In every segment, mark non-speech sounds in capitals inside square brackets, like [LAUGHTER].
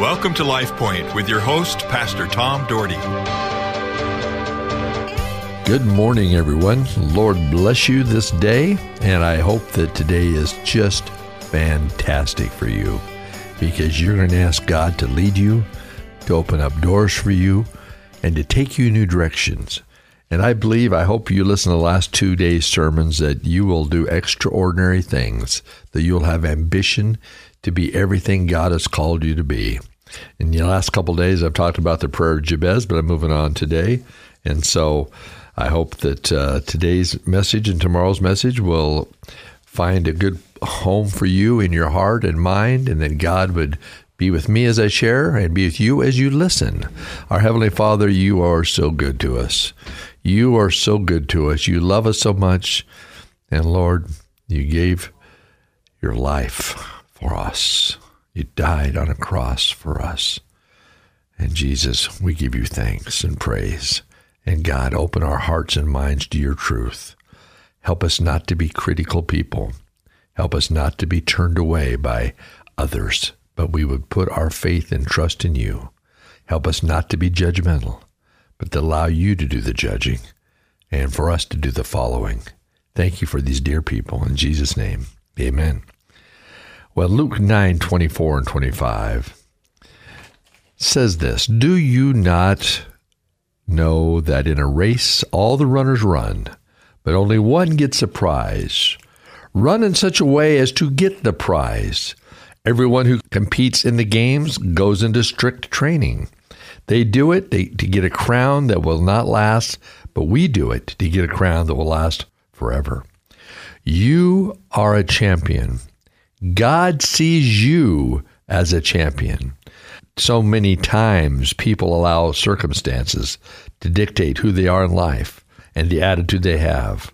Welcome to Life Point with your host, Pastor Tom Dougherty. Good morning, everyone. Lord bless you this day, and I hope that today is just fantastic for you because you're going to ask God to lead you, to open up doors for you, and to take you new directions. And I believe, I hope you listen to the last two days' sermons that you will do extraordinary things, that you'll have ambition to be everything God has called you to be. In the last couple days, I've talked about the prayer of Jabez, but I'm moving on today. And so I hope that uh, today's message and tomorrow's message will find a good home for you in your heart and mind, and that God would be with me as I share and be with you as you listen. Our Heavenly Father, you are so good to us. You are so good to us. You love us so much. And Lord, you gave your life for us. You died on a cross for us. And Jesus, we give you thanks and praise. And God, open our hearts and minds to your truth. Help us not to be critical people. Help us not to be turned away by others, but we would put our faith and trust in you. Help us not to be judgmental, but to allow you to do the judging and for us to do the following. Thank you for these dear people. In Jesus' name, amen. Well, Luke 9 24 and 25 says this Do you not know that in a race all the runners run, but only one gets a prize? Run in such a way as to get the prize. Everyone who competes in the games goes into strict training. They do it to get a crown that will not last, but we do it to get a crown that will last forever. You are a champion. God sees you as a champion. So many times people allow circumstances to dictate who they are in life and the attitude they have.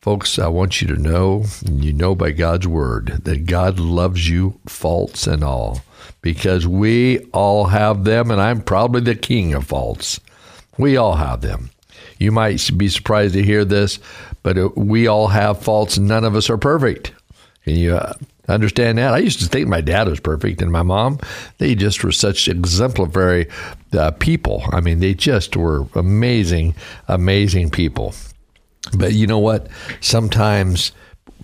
Folks, I want you to know, and you know by God's word, that God loves you, faults and all, because we all have them, and I'm probably the king of faults. We all have them. You might be surprised to hear this, but we all have faults, none of us are perfect. Can you understand that? I used to think my dad was perfect, and my mom, they just were such exemplary uh, people. I mean, they just were amazing, amazing people. But you know what? Sometimes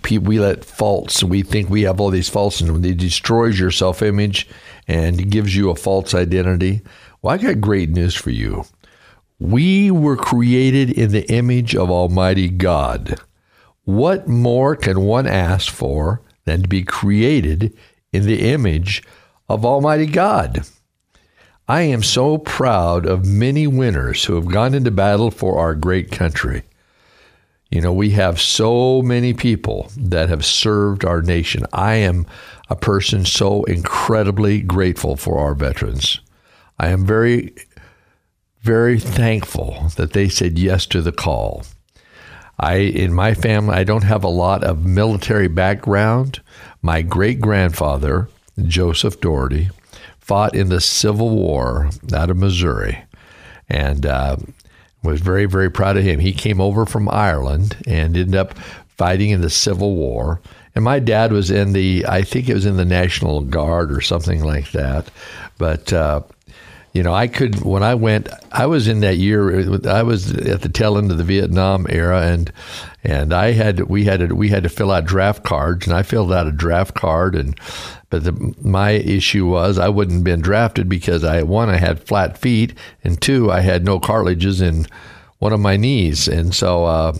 we let faults, we think we have all these faults, and it destroys your self image and gives you a false identity. Well, I got great news for you. We were created in the image of Almighty God. What more can one ask for than to be created in the image of Almighty God? I am so proud of many winners who have gone into battle for our great country. You know, we have so many people that have served our nation. I am a person so incredibly grateful for our veterans. I am very, very thankful that they said yes to the call. I, in my family, I don't have a lot of military background. My great grandfather, Joseph Dougherty, fought in the Civil War out of Missouri. And uh, was very, very proud of him. He came over from Ireland and ended up fighting in the Civil War. And my dad was in the, I think it was in the National Guard or something like that. But, uh, you know, I could, when I went, I was in that year, I was at the tail end of the Vietnam era and, and I had, we had to, we had to fill out draft cards and I filled out a draft card and, but the, my issue was I wouldn't been drafted because I one I had flat feet and two I had no cartilages in one of my knees, and so uh,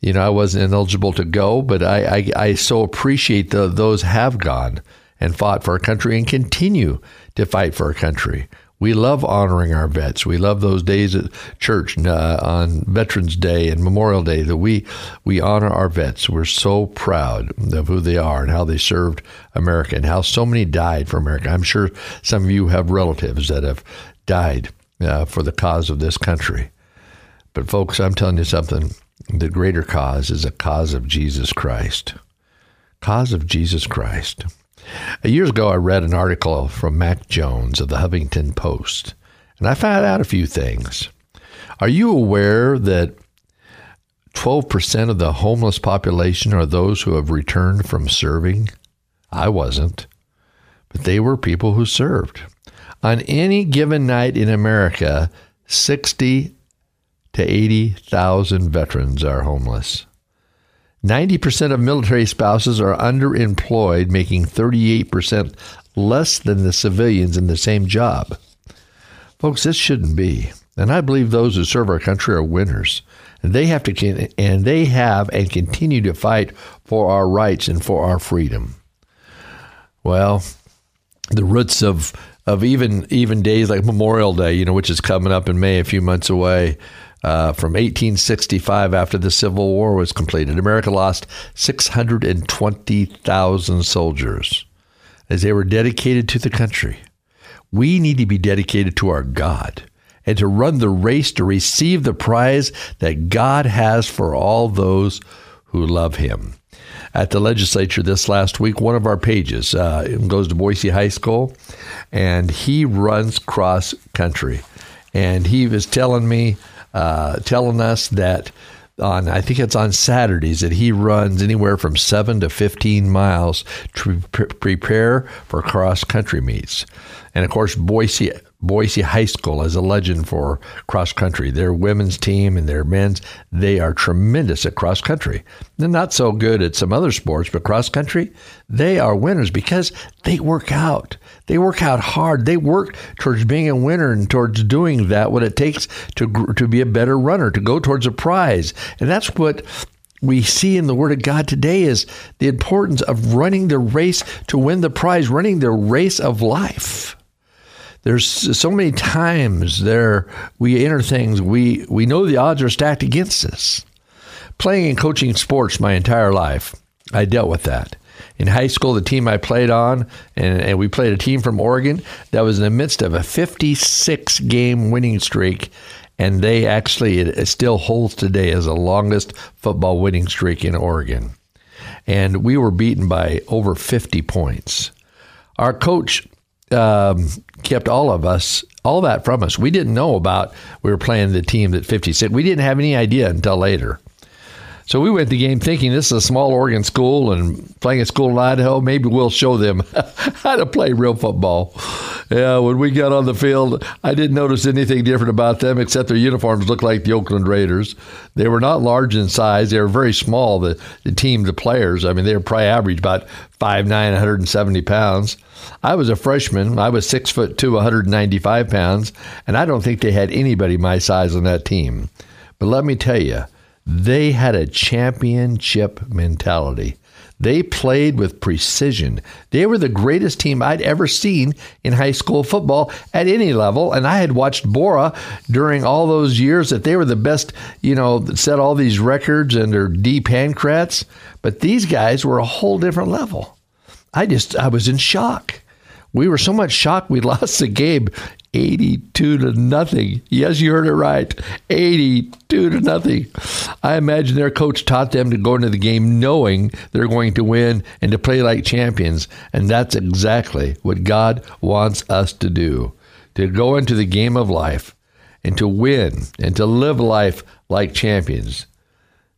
you know I wasn't eligible to go. But I I, I so appreciate the, those have gone and fought for our country and continue to fight for our country. We love honoring our vets. We love those days at church uh, on Veterans Day and Memorial Day that we we honor our vets. We're so proud of who they are and how they served America and how so many died for America. I'm sure some of you have relatives that have died uh, for the cause of this country. But folks, I'm telling you something. The greater cause is a cause of Jesus Christ. Cause of Jesus Christ. Years ago, I read an article from Mac Jones of the Huffington Post, and I found out a few things. Are you aware that 12% of the homeless population are those who have returned from serving? I wasn't, but they were people who served. On any given night in America, 60 to 80,000 veterans are homeless. 90% of military spouses are underemployed, making 38% less than the civilians in the same job. Folks, this shouldn't be. And I believe those who serve our country are winners. And they have to and they have and continue to fight for our rights and for our freedom. Well, the roots of of even even days like Memorial Day, you know, which is coming up in May, a few months away, uh, from 1865 after the Civil War was completed. America lost 620,000 soldiers as they were dedicated to the country. We need to be dedicated to our God and to run the race to receive the prize that God has for all those who love Him. At the legislature this last week, one of our pages uh, goes to Boise High School, and he runs cross country. And he was telling me, uh, telling us that on I think it's on Saturdays that he runs anywhere from seven to fifteen miles to pre- prepare for cross country meets. And of course, Boise Boise High School is a legend for cross country. Their women's team and their men's, they are tremendous at cross country. They're not so good at some other sports, but cross country, they are winners because they work out. They work out hard. They work towards being a winner and towards doing that, what it takes to, to be a better runner, to go towards a prize. And that's what we see in the Word of God today is the importance of running the race to win the prize, running the race of life there's so many times there we enter things we we know the odds are stacked against us. Playing and coaching sports my entire life, I dealt with that. In high school, the team I played on, and, and we played a team from Oregon that was in the midst of a 56 game winning streak, and they actually, it, it still holds today as the longest football winning streak in Oregon. And we were beaten by over 50 points. Our coach um, kept all of us all that from us. We didn't know about we were playing the team at 56. We didn't have any idea until later. So we went to the game thinking this is a small Oregon school and playing a school in Idaho. Maybe we'll show them [LAUGHS] how to play real football. Yeah, when we got on the field, I didn't notice anything different about them except their uniforms looked like the Oakland Raiders. They were not large in size. They were very small, the, the team, the players. I mean, they were probably average about 5'9", 170 pounds. I was a freshman. I was six foot two, 195 pounds, and I don't think they had anybody my size on that team. But let me tell you, they had a championship mentality. They played with precision. They were the greatest team I'd ever seen in high school football at any level. And I had watched Borah during all those years that they were the best, you know, set all these records and their deep handcrats. But these guys were a whole different level. I just, I was in shock. We were so much shocked we [LAUGHS] lost the game 82 to nothing. Yes, you heard it right. 82 to nothing. I imagine their coach taught them to go into the game knowing they're going to win and to play like champions. And that's exactly what God wants us to do to go into the game of life and to win and to live life like champions.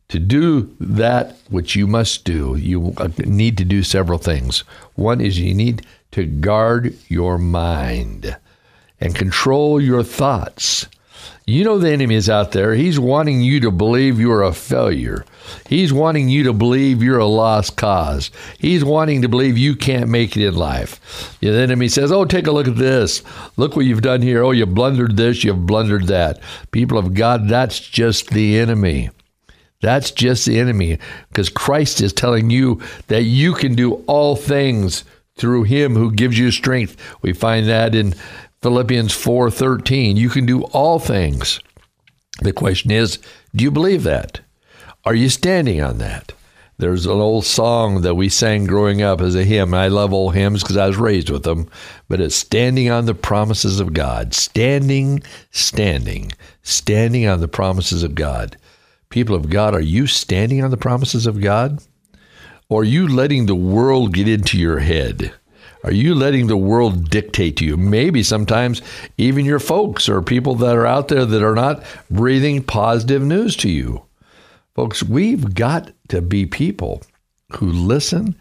To do that which you must do, you need to do several things. One is you need to guard your mind and control your thoughts. You know the enemy is out there. He's wanting you to believe you're a failure. He's wanting you to believe you're a lost cause. He's wanting to believe you can't make it in life. The enemy says, Oh, take a look at this. Look what you've done here. Oh, you blundered this, you've blundered that. People of God, that's just the enemy. That's just the enemy because Christ is telling you that you can do all things through him who gives you strength. We find that in Philippians 4:13. You can do all things. The question is, do you believe that? Are you standing on that? There's an old song that we sang growing up as a hymn. I love old hymns because I was raised with them, but it's standing on the promises of God. Standing, standing, standing on the promises of God. People of God, are you standing on the promises of God? Or are you letting the world get into your head? Are you letting the world dictate to you? Maybe sometimes even your folks or people that are out there that are not breathing positive news to you. Folks, we've got to be people who listen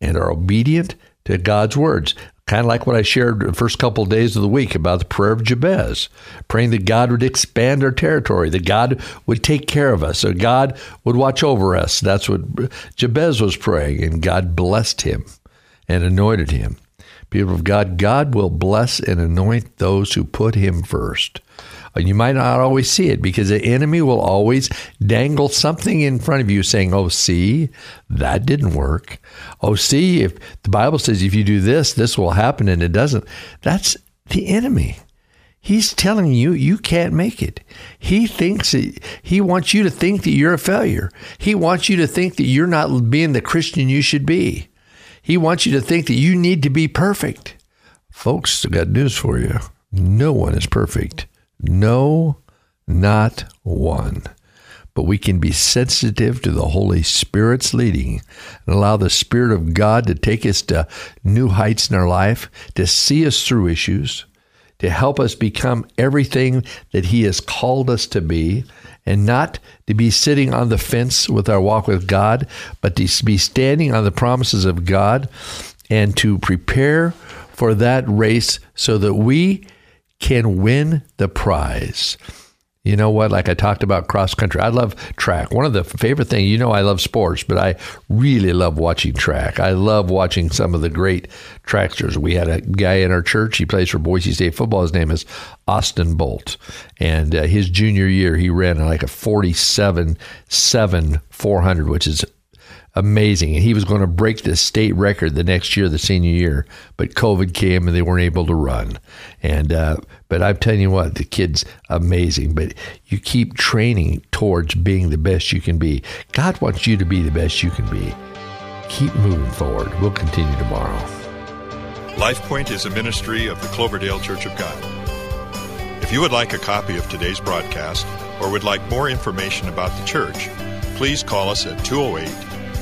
and are obedient to God's words. Kind of like what I shared the first couple of days of the week about the prayer of Jabez, praying that God would expand our territory, that God would take care of us, that God would watch over us. That's what Jabez was praying, and God blessed him and anointed him. People of God, God will bless and anoint those who put him first. And you might not always see it because the enemy will always dangle something in front of you saying, Oh, see, that didn't work. Oh, see, if the Bible says if you do this, this will happen and it doesn't. That's the enemy. He's telling you you can't make it. He thinks that, he wants you to think that you're a failure. He wants you to think that you're not being the Christian you should be. He wants you to think that you need to be perfect. Folks, I got news for you. No one is perfect. No, not one. But we can be sensitive to the Holy Spirit's leading and allow the Spirit of God to take us to new heights in our life, to see us through issues, to help us become everything that He has called us to be, and not to be sitting on the fence with our walk with God, but to be standing on the promises of God and to prepare for that race so that we can win the prize. You know what? Like I talked about cross country. I love track. One of the favorite things, you know, I love sports, but I really love watching track. I love watching some of the great tracksters. We had a guy in our church. He plays for Boise State football. His name is Austin Bolt. And uh, his junior year, he ran like a 47 7 400, which is amazing. And he was going to break the state record the next year, the senior year, but COVID came and they weren't able to run. And uh, but I'm telling you what, the kid's amazing. But you keep training towards being the best you can be. God wants you to be the best you can be. Keep moving forward. We'll continue tomorrow. LifePoint is a ministry of the Cloverdale Church of God. If you would like a copy of today's broadcast or would like more information about the church, please call us at 208